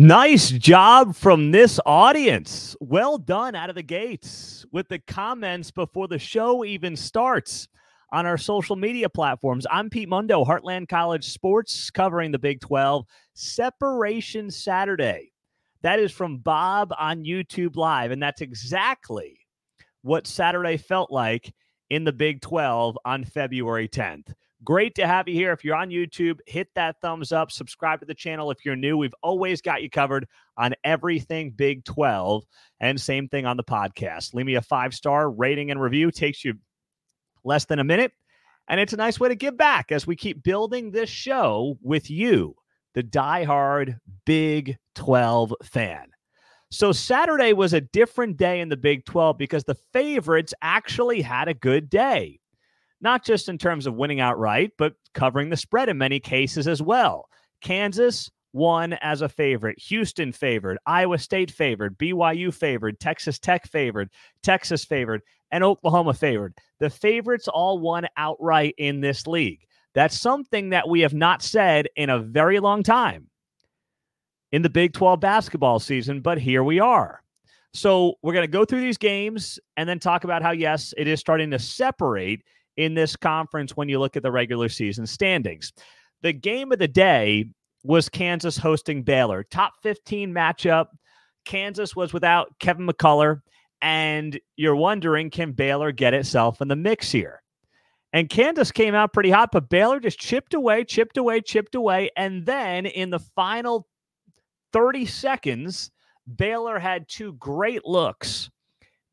Nice job from this audience. Well done out of the gates with the comments before the show even starts on our social media platforms. I'm Pete Mundo, Heartland College Sports, covering the Big 12 Separation Saturday. That is from Bob on YouTube Live, and that's exactly what Saturday felt like in the Big 12 on February 10th. Great to have you here. If you're on YouTube, hit that thumbs up, subscribe to the channel if you're new. We've always got you covered on everything Big 12, and same thing on the podcast. Leave me a five star rating and review, takes you less than a minute. And it's a nice way to give back as we keep building this show with you, the diehard Big 12 fan. So Saturday was a different day in the Big 12 because the favorites actually had a good day not just in terms of winning outright, but covering the spread in many cases as well. Kansas won as a favorite, Houston favored, Iowa State favored, BYU favored, Texas Tech favored, Texas favored, and Oklahoma favored. The favorites all won outright in this league. That's something that we have not said in a very long time in the Big 12 basketball season, but here we are. So we're going to go through these games and then talk about how, yes, it is starting to separate in this conference when you look at the regular season standings. The game of the day was Kansas hosting Baylor. Top 15 matchup. Kansas was without Kevin McCullar. And you're wondering, can Baylor get itself in the mix here? And Kansas came out pretty hot, but Baylor just chipped away, chipped away, chipped away. And then in the final 30 seconds, Baylor had two great looks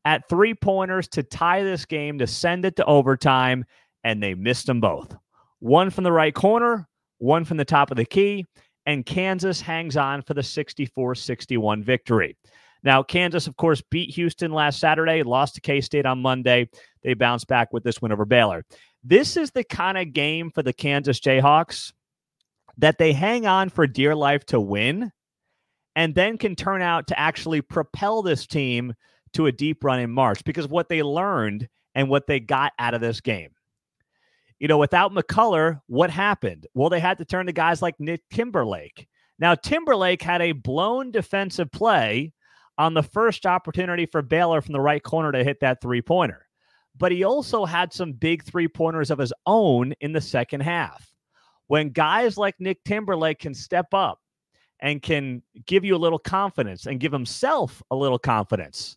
at three pointers to tie this game, to send it to overtime, and they missed them both. One from the right corner, one from the top of the key, and Kansas hangs on for the 64 61 victory. Now, Kansas, of course, beat Houston last Saturday, lost to K State on Monday. They bounced back with this win over Baylor. This is the kind of game for the Kansas Jayhawks that they hang on for dear life to win and then can turn out to actually propel this team to a deep run in March because of what they learned and what they got out of this game. You know, without McCullar, what happened? Well, they had to turn to guys like Nick Timberlake. Now, Timberlake had a blown defensive play on the first opportunity for Baylor from the right corner to hit that three pointer. But he also had some big three pointers of his own in the second half. When guys like Nick Timberlake can step up and can give you a little confidence and give himself a little confidence,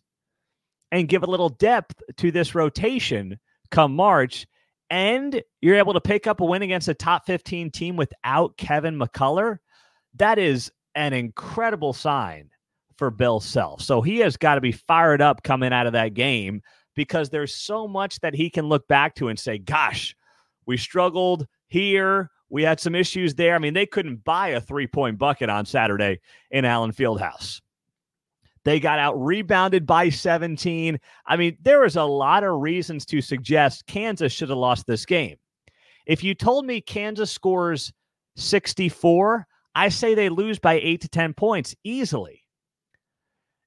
and give a little depth to this rotation come March. And you're able to pick up a win against a top 15 team without Kevin McCullar. That is an incredible sign for Bill Self. So he has got to be fired up coming out of that game because there's so much that he can look back to and say, gosh, we struggled here. We had some issues there. I mean, they couldn't buy a three point bucket on Saturday in Allen Fieldhouse. They got out rebounded by 17. I mean, there is a lot of reasons to suggest Kansas should have lost this game. If you told me Kansas scores 64, I say they lose by eight to 10 points easily.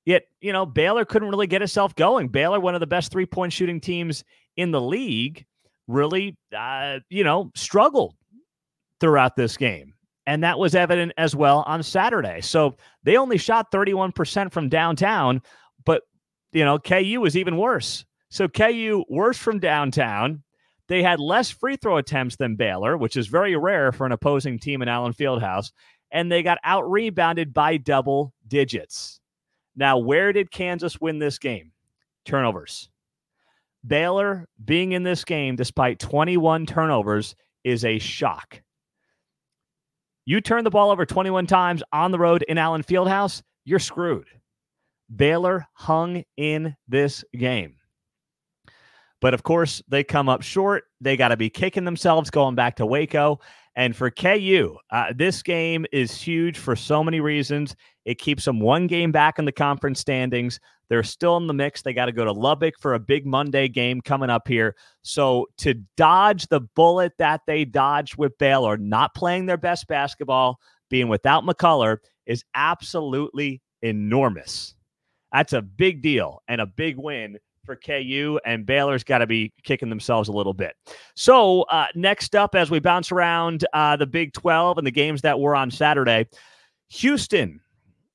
Yet, you know, Baylor couldn't really get itself going. Baylor, one of the best three point shooting teams in the league, really, uh, you know, struggled throughout this game. And that was evident as well on Saturday. So they only shot 31% from downtown, but, you know, KU was even worse. So KU worse from downtown. They had less free throw attempts than Baylor, which is very rare for an opposing team in Allen Fieldhouse. And they got out rebounded by double digits. Now, where did Kansas win this game? Turnovers. Baylor being in this game despite 21 turnovers is a shock. You turn the ball over 21 times on the road in Allen Fieldhouse, you're screwed. Baylor hung in this game. But of course, they come up short. They got to be kicking themselves going back to Waco. And for KU, uh, this game is huge for so many reasons. It keeps them one game back in the conference standings. They're still in the mix. They got to go to Lubbock for a big Monday game coming up here. So to dodge the bullet that they dodged with Baylor, not playing their best basketball, being without McCullar, is absolutely enormous. That's a big deal and a big win for KU, and Baylor's got to be kicking themselves a little bit. So, uh, next up, as we bounce around uh, the Big 12 and the games that were on Saturday, Houston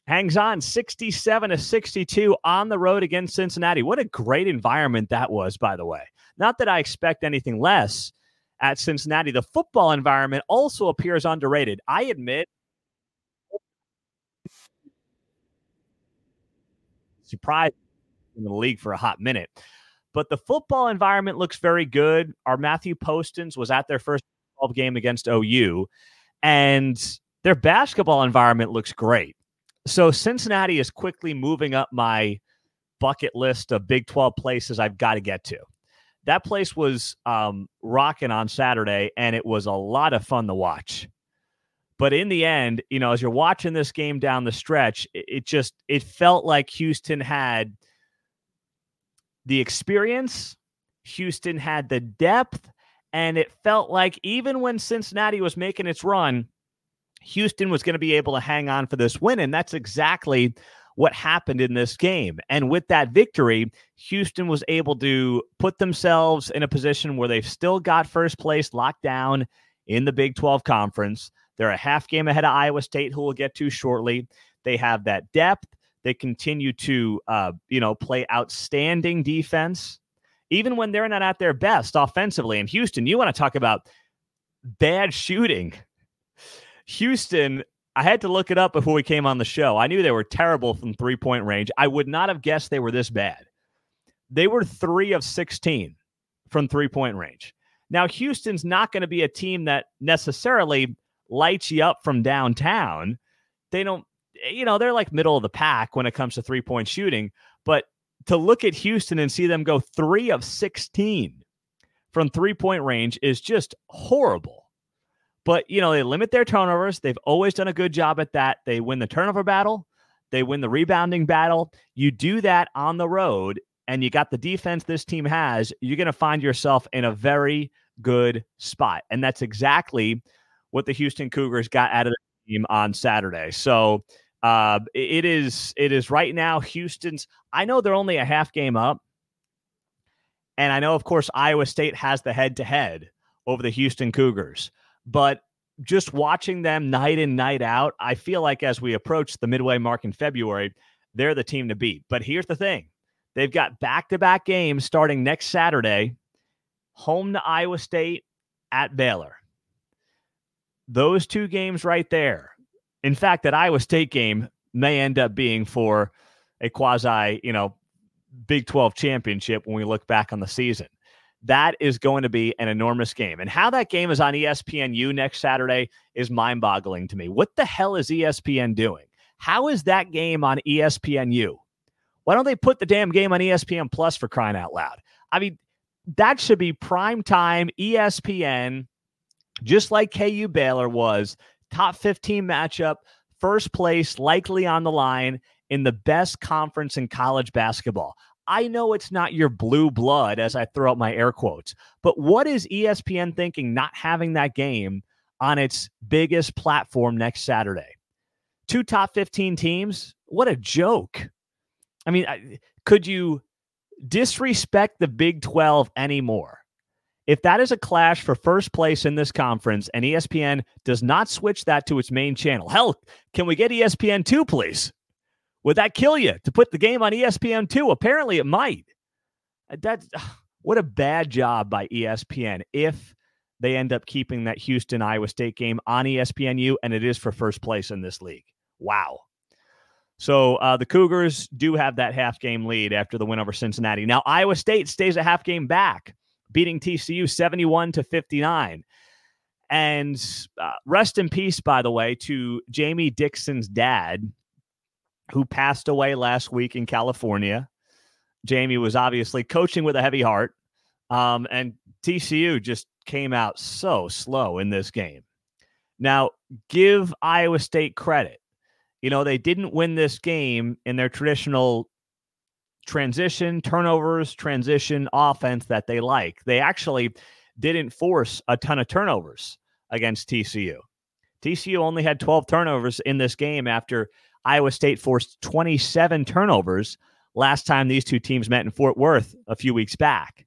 hangs on 67 to 62 on the road against Cincinnati. What a great environment that was, by the way. Not that I expect anything less at Cincinnati. The football environment also appears underrated. I admit, surprised in the league for a hot minute. But the football environment looks very good. Our Matthew Postins was at their first game against OU, and their basketball environment looks great. So Cincinnati is quickly moving up my bucket list of Big 12 places I've got to get to. That place was um, rocking on Saturday, and it was a lot of fun to watch. But in the end, you know, as you're watching this game down the stretch, it, it just it felt like Houston had the experience, Houston had the depth, and it felt like even when Cincinnati was making its run, Houston was going to be able to hang on for this win. And that's exactly what happened in this game. And with that victory, Houston was able to put themselves in a position where they've still got first place locked down in the Big 12 conference. They're a half game ahead of Iowa State, who we'll get to shortly. They have that depth. They continue to, uh, you know, play outstanding defense, even when they're not at their best offensively. And Houston, you want to talk about bad shooting. Houston, I had to look it up before we came on the show. I knew they were terrible from three point range. I would not have guessed they were this bad. They were three of 16 from three point range. Now, Houston's not going to be a team that necessarily lights you up from downtown. They don't, you know, they're like middle of the pack when it comes to three point shooting. But to look at Houston and see them go three of 16 from three point range is just horrible. But, you know, they limit their turnovers. They've always done a good job at that. They win the turnover battle, they win the rebounding battle. You do that on the road, and you got the defense this team has, you're going to find yourself in a very good spot. And that's exactly what the Houston Cougars got out of the team on Saturday. So, uh, it is it is right now Houston's. I know they're only a half game up, and I know of course Iowa State has the head to head over the Houston Cougars. But just watching them night in, night out, I feel like as we approach the midway mark in February, they're the team to beat. But here's the thing they've got back to back games starting next Saturday, home to Iowa State at Baylor. Those two games right there. In fact, that Iowa State game may end up being for a quasi, you know, Big 12 championship when we look back on the season that is going to be an enormous game. And how that game is on ESPNU next Saturday is mind boggling to me. What the hell is ESPN doing? How is that game on ESPNU? Why don't they put the damn game on ESPN Plus for crying out loud? I mean, that should be prime time ESPN, just like KU Baylor was. Top 15 matchup, first place likely on the line in the best conference in college basketball. I know it's not your blue blood as I throw out my air quotes, but what is ESPN thinking not having that game on its biggest platform next Saturday? Two top 15 teams? What a joke. I mean, could you disrespect the Big 12 anymore? If that is a clash for first place in this conference and ESPN does not switch that to its main channel, hell, can we get ESPN 2, please? Would that kill you to put the game on ESPN2? Apparently, it might. Uh, That's what a bad job by ESPN if they end up keeping that Houston Iowa State game on ESPNU, and it is for first place in this league. Wow. So uh, the Cougars do have that half game lead after the win over Cincinnati. Now Iowa State stays a half game back, beating TCU 71 to 59. And uh, rest in peace, by the way, to Jamie Dixon's dad, who passed away last week in California. Jamie was obviously coaching with a heavy heart. Um, and TCU just came out so slow in this game. Now, give Iowa State credit. You know, they didn't win this game in their traditional transition, turnovers, transition offense that they like. They actually didn't force a ton of turnovers against TCU. TCU only had 12 turnovers in this game after Iowa State forced 27 turnovers last time these two teams met in Fort Worth a few weeks back.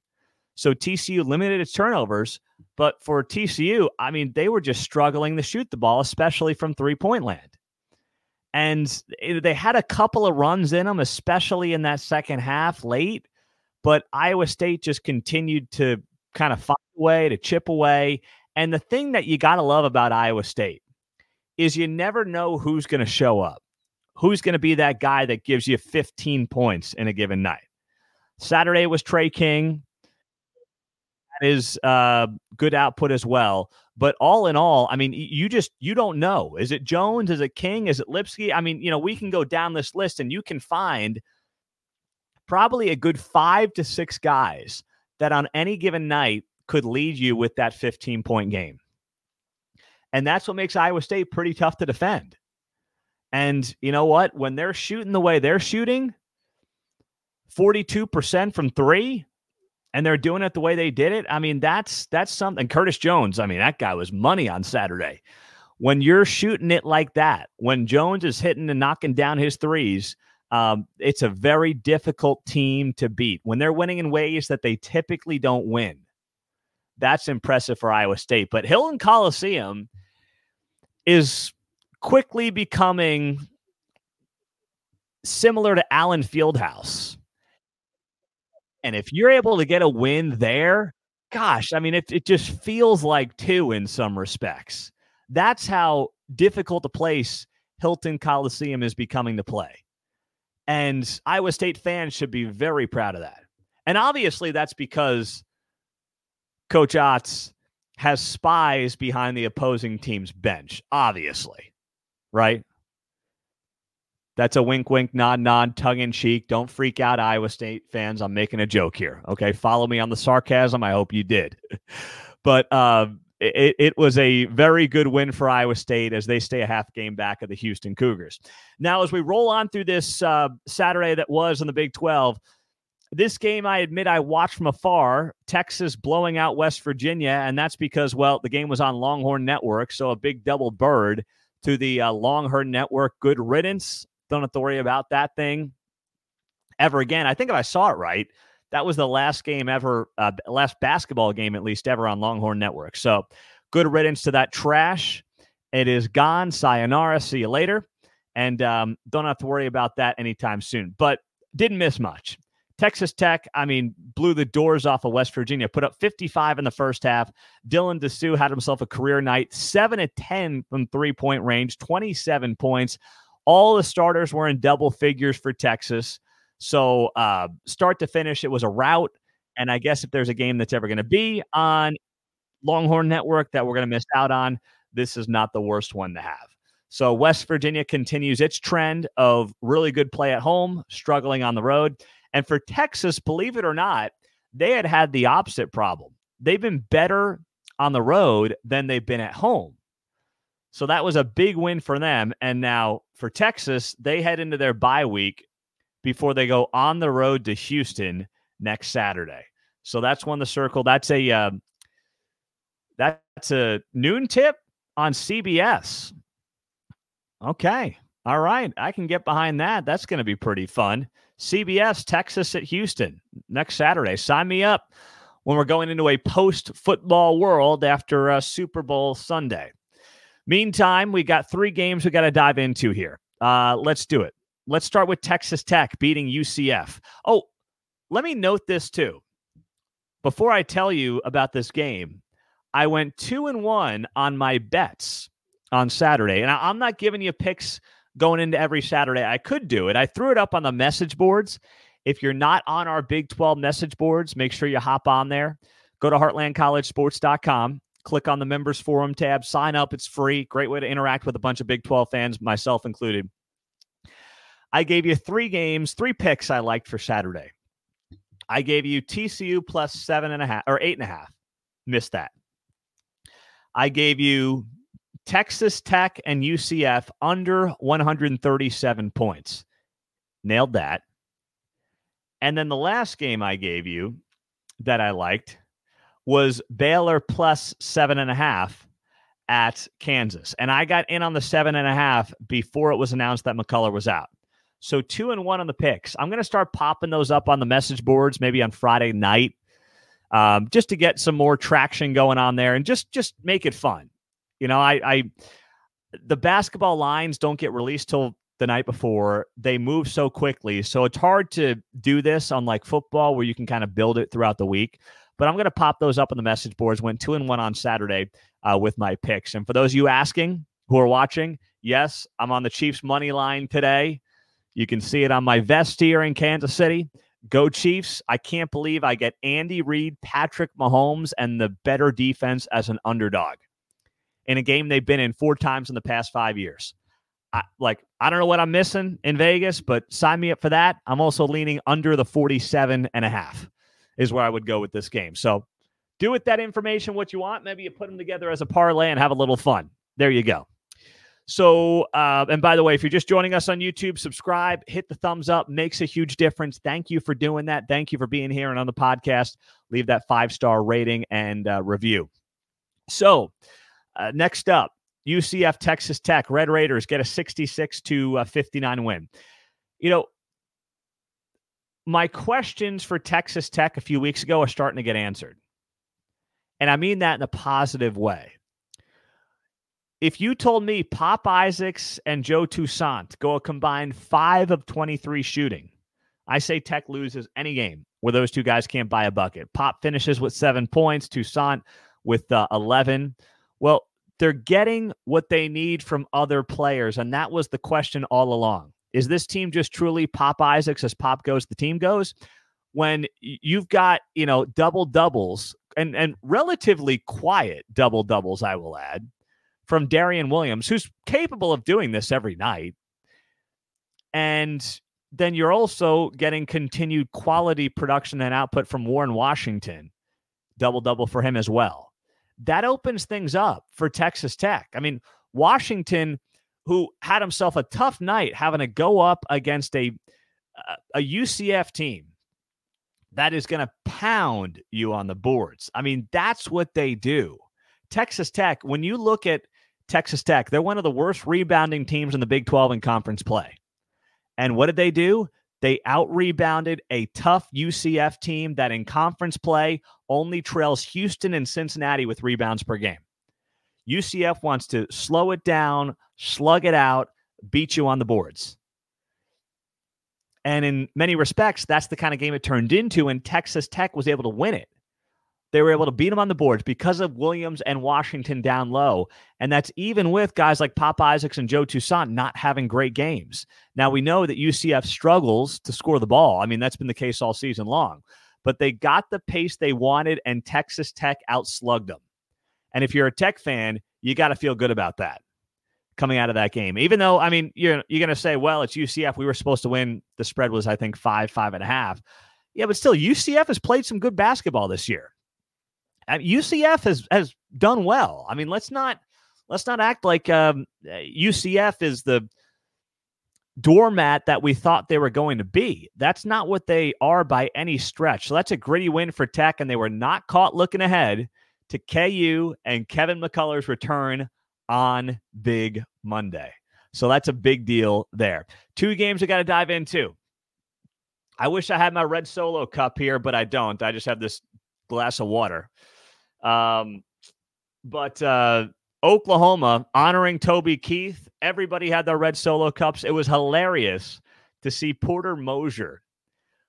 So TCU limited its turnovers, but for TCU, I mean, they were just struggling to shoot the ball, especially from three point land. And eh, they had a couple of runs in them, especially in that second half late. But Iowa State just continued to kind of find a way to chip away. And the thing that you got to love about Iowa State is you never know who's going to show up, who's going to be that guy that gives you 15 points in a given night. Saturday was Tre King. Is uh, good output as well. But all in all, I mean, you just you don't know. Is it Jones? Is it King? Is it Lipsey? I mean, you know, we can go down this list and you can find probably a good five to six guys that on any given night could lead you with that 15 point game. And that's what makes Iowa State pretty tough to defend. And you know what? When they're shooting the way they're shooting, 42% from three, and they're doing it the way they did it. I mean, that's that's something. Curtis Jones, I mean, that guy was money on Saturday. When you're shooting it like that, when Jones is hitting and knocking down his threes, um, it's a very difficult team to beat. When they're winning in ways that they typically don't win, that's impressive for Iowa State. But Hilton Coliseum is quickly becoming similar to Allen Fieldhouse and if you're able to get a win there, gosh, I mean, it, it just feels like two in some respects. That's how difficult a place Hilton Coliseum is becoming to play. And Iowa State fans should be very proud of that. And obviously, that's because Coach Otz has spies behind the opposing team's bench, obviously, right? That's a wink, wink, nod, nod, tongue in cheek. Don't freak out, Iowa State fans. I'm making a joke here. Okay. Follow me on the sarcasm. I hope you did. but uh, it, it was a very good win for Iowa State as they stay a half game back of the Houston Cougars. Now, as we roll on through this uh, Saturday that was in the Big 12, this game, I admit, I watched from afar. Texas blowing out West Virginia, and that's because, well, the game was on Longhorn Network, so a big double bird to the uh, Longhorn Network. Good riddance. Don't worry about that thing ever again. I think if I saw it right, that was the last game ever, uh, last basketball game at least ever on Longhorn Network. So good riddance to that trash. It is gone. Sayonara. See you later. And um, don't have to worry about that anytime soon. But didn't miss much. Texas Tech, I mean, blew the doors off of West Virginia, put up 55 in the first half. Dylan Disu had himself a career night, 7 to 10 from three point range, 27 points. All the starters were in double figures for Texas. So, uh, start to finish, it was a rout. And I guess if there's a game that's ever going to be on Longhorn Network that we're going to miss out on, this is not the worst one to have. So, West Virginia continues its trend of really good play at home, struggling on the road. And for Texas, believe it or not, they had had the opposite problem. They've been better on the road than they've been at home. So that was a big win for them. And now for Texas, they head into their bye week before they go on the road to Houston next Saturday. So that's one the circle. That's a uh, that's a noon tip on CBS. Okay. All right. I can get behind that. That's going to be pretty fun. CBS, Texas at Houston next Saturday. Sign me up when we're going into a post football world after uh, Super Bowl Sunday. Meantime, we got three games we got to dive into here. Uh, let's do it. Let's start with Texas Tech beating UCF. Oh, let me note this too. Before I tell you about this game, I went two and one on my bets on Saturday. And I, I'm not giving you picks going into every Saturday. I could do it. I threw it up on the message boards. If you're not on our Big 12 message boards, make sure you hop on there. Go to heartlandcollegesports.com click on the members forum tab, sign up. It's free. Great way to interact with a bunch of Big 12 fans, myself included. I gave you three games, three picks I liked for Saturday. I gave you TCU plus seven and a half or eight and a half. Missed that. I gave you Texas Tech and UCF under 137 points. Nailed that. And then the last game I gave you that I liked was Baylor plus seven and a half at Kansas. And I got in on the seven and a half before it was announced that McCullar was out. So two and one on the picks. I'm going to start popping those up on the message boards maybe on Friday night, um, just to get some more traction going on there and just just make it fun. You know, I, I the basketball lines don't get released till the night before. They move so quickly. So it's hard to do this on like football where you can kind of build it throughout the week. But I'm going to pop those up on the message boards. Went two and one on Saturday uh, with my picks. And for those of you asking who are watching, yes, I'm on the Chiefs money line today. You can see it on my vest here in Kansas City. Go Chiefs. I can't believe I get Andy Reid, Patrick Mahomes, and the better defense as an underdog in a game they've been in four times in the past five years. I, like, I don't know what I'm missing in Vegas, but sign me up for that. I'm also leaning under the 47 and a half is where I would go with this game. So do with that information what you want. Maybe you put them together as a parlay and have a little fun. There you go. So, uh, and by the way, if you're just joining us on YouTube, subscribe, hit the thumbs up, makes a huge difference. Thank you for doing that. Thank you for being here and on the podcast. Leave that five star rating and uh, review. So, uh, next up, UCF Texas Tech Red Raiders get a 66 to uh, 59 win. You know, my questions for Texas Tech a few weeks ago are starting to get answered. And I mean that in a positive way. If you told me Pop Isaacs and Joe Toussaint go a combined five of 23 shooting, I say Tech loses any game where those two guys can't buy a bucket. Pop finishes with seven points, Toussaint with uh, 11. Well, they're getting what they need from other players. And that was the question all along. Is this team just truly Pop Isaacs as Pop goes, the team goes? When you've got, you know, double doubles and, and relatively quiet double doubles, I will add, from Darrion Williams, who's capable of doing this every night. And then you're also getting continued quality production and output from Warren Washington, double double for him as well. That opens things up for Texas Tech. I mean, Washington who had himself a tough night having to go up against a a UCF team that is going to pound you on the boards. I mean, that's what they do. Texas Tech, when you look at Texas Tech, they're one of the worst rebounding teams in the Big 12 in conference play. And what did they do? They out rebounded a tough UCF team that in conference play only trails Houston and Cincinnati with rebounds per game. UCF wants to slow it down, slug it out, beat you on the boards. And in many respects, that's the kind of game it turned into, and Texas Tech was able to win it. They were able to beat them on the boards because of Williams and Washington down low. And that's even with guys like Pop Isaacs and Joe Toussaint not having great games. Now, we know that UCF struggles to score the ball. I mean, that's been the case all season long. But they got the pace they wanted, and Texas Tech outslugged them. And if you're a Tech fan, you got to feel good about that coming out of that game. Even though, I mean, you're you're gonna say, well, it's UCF. We were supposed to win. The spread was, I think, five, five and a half. Yeah, but still, UCF has played some good basketball this year. UCF has has done well. I mean, let's not let's not act like um, UCF is the doormat that we thought they were going to be. That's not what they are by any stretch. So that's a gritty win for Tech, and they were not caught looking ahead to KU and Kevin McCullar's return on Big Monday. So that's a big deal there. Two games we got to dive into. I wish I had my red solo cup here, but I don't. I just have this glass of water. Um, but uh, Oklahoma honoring Toby Keith. Everybody had their red solo cups. It was hilarious to see Porter Moser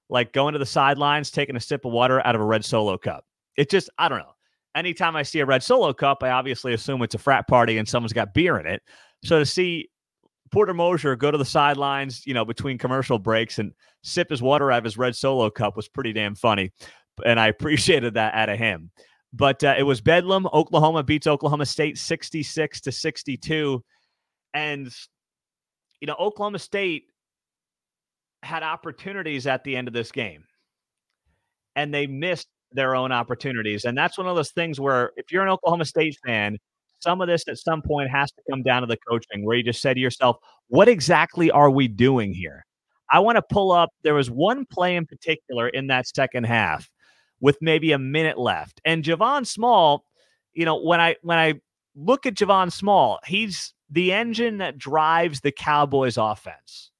like going to the sidelines, taking a sip of water out of a red solo cup. It just, I don't know anytime I see a red solo cup, I obviously assume it's a frat party and someone's got beer in it. So to see Porter Moser go to the sidelines, you know, between commercial breaks and sip his water out of his red solo cup was pretty damn funny. And I appreciated that out of him. But uh, it was Bedlam. Oklahoma beats Oklahoma State 66 to 62. And, you know, Oklahoma State had opportunities at the end of this game and they missed their own opportunities. And that's one of those things where if you're an Oklahoma State fan, some of this at some point has to come down to the coaching where you just say to yourself, what exactly are we doing here? I want to pull up. There was one play in particular in that second half with maybe a minute left. And Javon Small, you know, when I when I look at Javon Small, he's the engine that drives the Cowboys offense.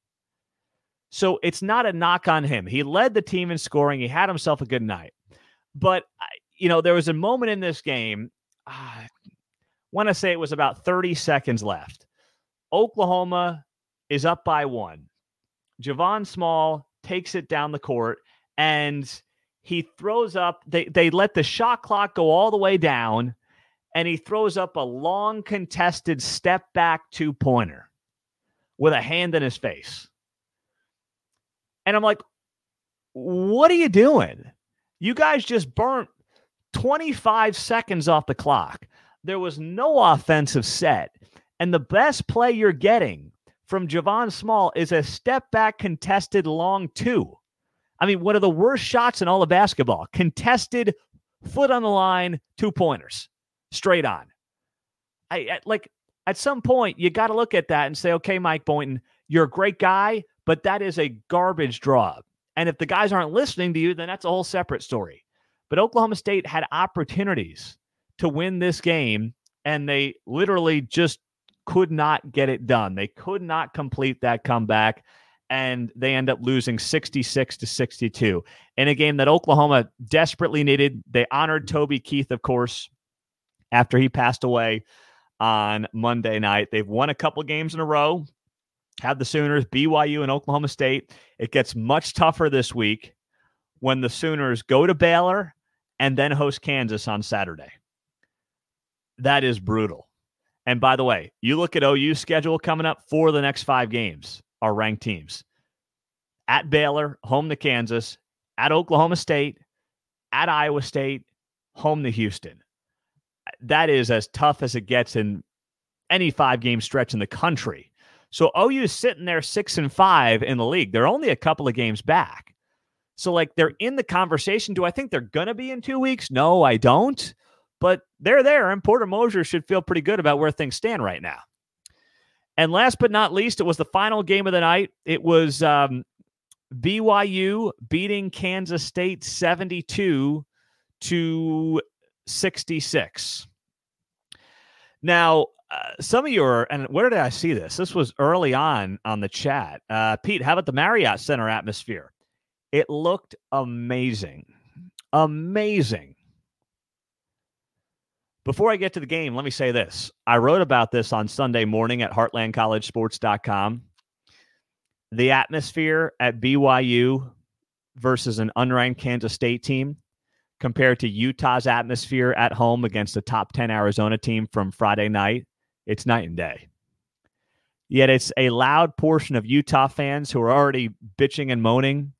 So it's not a knock on him. He led the team in scoring. He had himself a good night. But, you know, there was a moment in this game, ah, I want to say it was about 30 seconds left. Oklahoma is up by one. Javon Small takes it down the court and he throws up. They they let the shot clock go all the way down, and he throws up a long contested step back two pointer with a hand in his face. And I'm like, what are you doing? You guys just burnt 25 seconds off the clock. There was no offensive set. And the best play you're getting from Javon Small is a step back contested long two. I mean, one of the worst shots in all of basketball. Contested, foot on the line, two pointers, straight on. I, I like at some point you got to look at that and say, okay, Mike Boynton, you're a great guy, but that is a garbage draw. And if the guys aren't listening to you, then that's a whole separate story. But Oklahoma State had opportunities to win this game, and they literally just could not get it done. They could not complete that comeback, and they end up losing 66 to 62 in a game that Oklahoma desperately needed. They honored Toby Keith, of course, after he passed away on Monday night. They've won a couple games in a row. Have the Sooners, BYU, and Oklahoma State. It gets much tougher this week when the Sooners go to Baylor and then host Kansas on Saturday. That is brutal. And by the way, you look at OU's schedule coming up for the next five games are ranked teams at Baylor, home to Kansas, at Oklahoma State, at Iowa State, home to Houston. That is as tough as it gets in any five game stretch in the country. So OU is sitting there six and five in the league. They're only a couple of games back. So, like, they're in the conversation. Do I think they're going to be in two weeks? No, I don't. But they're there, and Porter Moser should feel pretty good about where things stand right now. And last but not least, it was the final game of the night. It was um, BYU beating Kansas State 72 to 66. Now, some of you are, and where did I see this? This was early on on the chat. Uh, Pete, how about the Marriott Center atmosphere? It looked amazing. Amazing. Before I get to the game, let me say this. I wrote about this on Sunday morning at heartlandcollegesports.com. The atmosphere at BYU versus an unranked Kansas State team compared to Utah's atmosphere at home against a top 10 Arizona team from Friday night, it's night and day. Yet it's a loud portion of Utah fans who are already bitching and moaning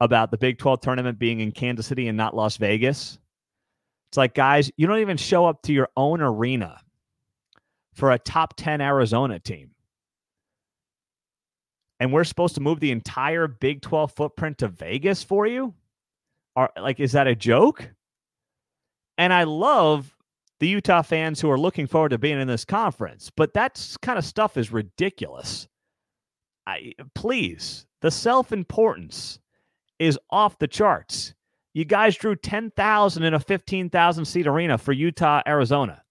about the Big 12 tournament being in Kansas City and not Las Vegas. It's like, guys, you don't even show up to your own arena for a top 10 Arizona team. And we're supposed to move the entire Big 12 footprint to Vegas for you? Are like, is that a joke? And I love the Utah fans who are looking forward to being in this conference, but that kind of stuff is ridiculous. I, please, the self importance is off the charts. You guys drew 10,000 in a 15,000 seat arena for Utah, Arizona.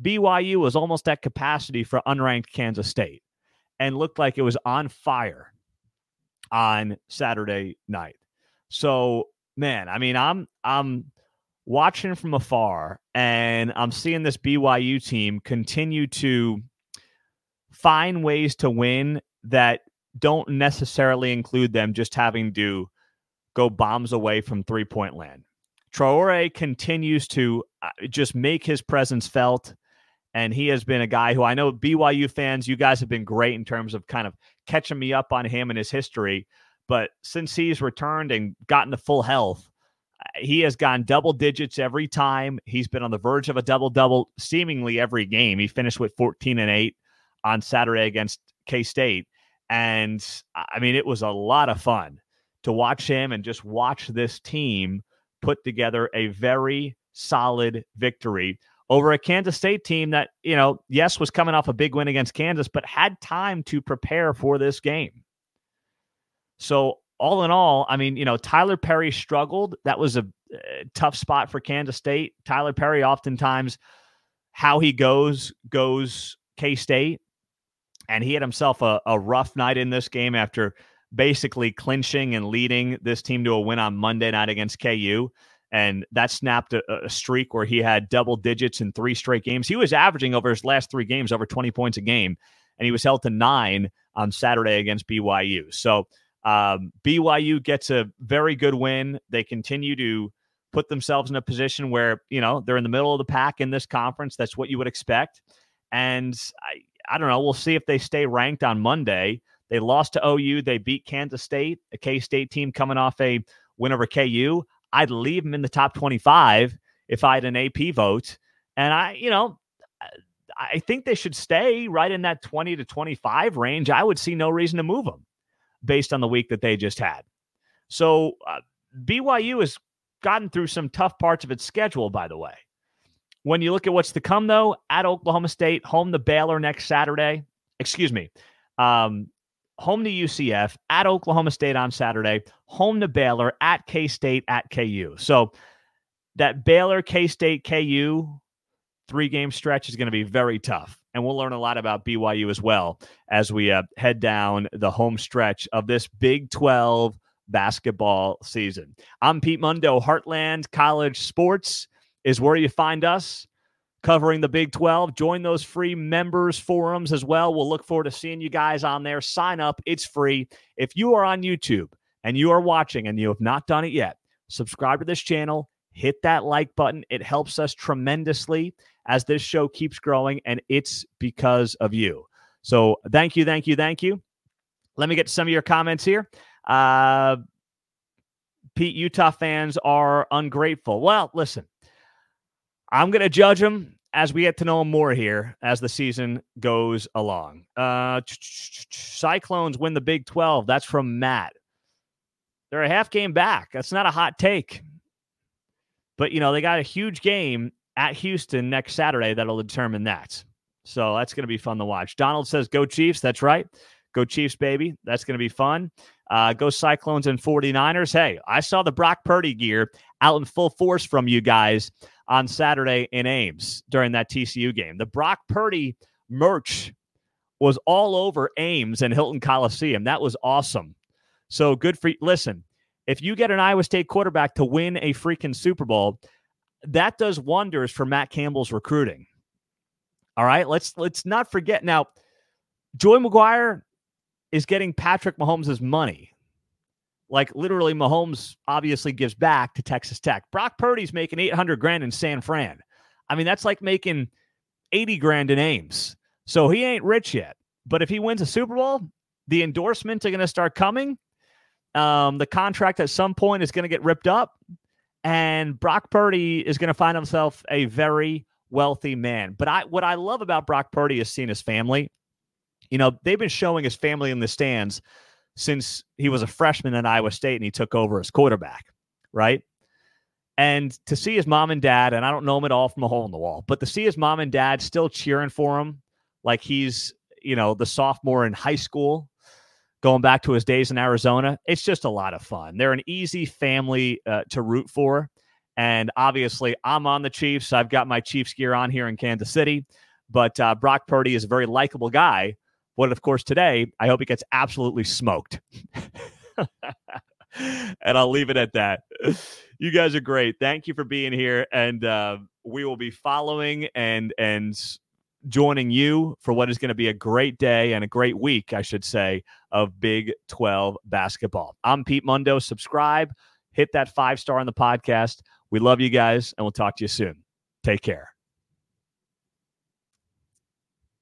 BYU was almost at capacity for unranked Kansas State and looked like it was on fire on Saturday night. So, man, I mean, I'm I'm watching from afar and I'm seeing this BYU team continue to find ways to win that don't necessarily include them just having to go bombs away from three point land. Traore continues to uh, just make his presence felt. And he has been a guy who I know BYU fans, you guys have been great in terms of kind of catching me up on him and his history. But since he's returned and gotten to full health, he has gone double digits every time. He's been on the verge of a double double seemingly every game. He finished with 14 and 8 on Saturday against K State. And I mean, it was a lot of fun to watch him and just watch this team put together a very solid victory over a Kansas State team that, you know, yes, was coming off a big win against Kansas, but had time to prepare for this game. So, all in all, I mean, you know, Tylor Perry struggled. That was a, a tough spot for Kansas State. Tylor Perry, oftentimes, how he goes, goes K State. And he had himself a, a rough night in this game after basically clinching and leading this team to a win on Monday night against KU. And that snapped a, a, streak where he had double digits in three straight games. He was averaging over his last three games over 20 points a game, and he was held to nine on Saturday against BYU. So um, BYU gets a very good win. They continue to put themselves in a position where you know they're in the middle of the pack in this conference. That's what you would expect. And I, I don't know. We'll see if they stay ranked on Monday. They lost to OU. They beat Kansas State, a K State team coming off a win over KU. I'd leave them in the top 25 if I had an AP vote. And I, you know, I think they should stay right in that 20 to 25 range. I would see no reason to move them based on the week that they just had. So uh, BYU has gotten through some tough parts of its schedule, by the way. When you look at what's to come, though, at Oklahoma State, home to Baylor next Saturday. Excuse me. Um, home to UCF, at Oklahoma State on Saturday, home to Baylor, at K State, at KU. So that Baylor, K State, KU three game stretch is going to be very tough. And we'll learn a lot about BYU as well as we uh, head down the home stretch of this Big 12 basketball season. I'm Pete Mundo. Heartland College Sports is where you find us covering the Big 12. Join those free members forums as well. We'll look forward to seeing you guys on there. Sign up, it's free. If you are on YouTube and you are watching and you have not done it yet, subscribe to this channel, hit that like button. It helps us tremendously as this show keeps growing, and it's because of you. So thank you, thank you, thank you. Let me get some of your comments here. Uh, Pete, Utah fans are ungrateful. Well, listen, I'm going to judge them as we get to know them more here as the season goes along. Uh, Cyclones win the Big 12. That's from Matt. They're a half game back. That's not a hot take. But, you know, they got a huge game at Houston next Saturday that'll determine that. So that's going to be fun to watch. Donald says, Go Chiefs. That's right. Go Chiefs, baby. That's going to be fun. Uh, go Cyclones and 49ers. Hey, I saw the Brock Purdy gear out in full force from you guys on Saturday in Ames during that TCU game. The Brock Purdy merch was all over Ames and Hilton Coliseum. That was awesome. So good for you. Listen, if you get an Iowa State quarterback to win a freaking Super Bowl, that does wonders for Matt Campbell's recruiting. All right, let's let's not forget now. Joey McGuire is getting Patrick Mahomes' money. Like literally, Mahomes obviously gives back to Texas Tech. Brock Purdy's making 800 grand in San Fran. I mean, that's like making 80 grand in Ames. So he ain't rich yet. But if he wins a Super Bowl, the endorsements are going to start coming. Um, the contract at some point is going to get ripped up. And Brock Purdy is going to find himself a very wealthy man. But I what I love about Brock Purdy is seeing his family. You know, they've been showing his family in the stands since he was a freshman at Iowa State and he took over as quarterback, right? And to see his mom and dad, and I don't know him at all from a hole in the wall, but to see his mom and dad still cheering for him like he's, you know, the sophomore in high school going back to his days in Arizona. It's just a lot of fun. They're an easy family uh, to root for. And obviously, I'm on the Chiefs. I've got my Chiefs gear on here in Kansas City. But uh, Brock Purdy is a very likable guy. But of course, today, I hope he gets absolutely smoked. and I'll leave it at that. You guys are great. Thank you for being here. And uh, we will be following and and joining you for what is going to be a great day and a great week, I should say, of Big 12 basketball. I'm Pete Mundo. Subscribe, hit that five star on the podcast. We love you guys, and we'll talk to you soon. Take care.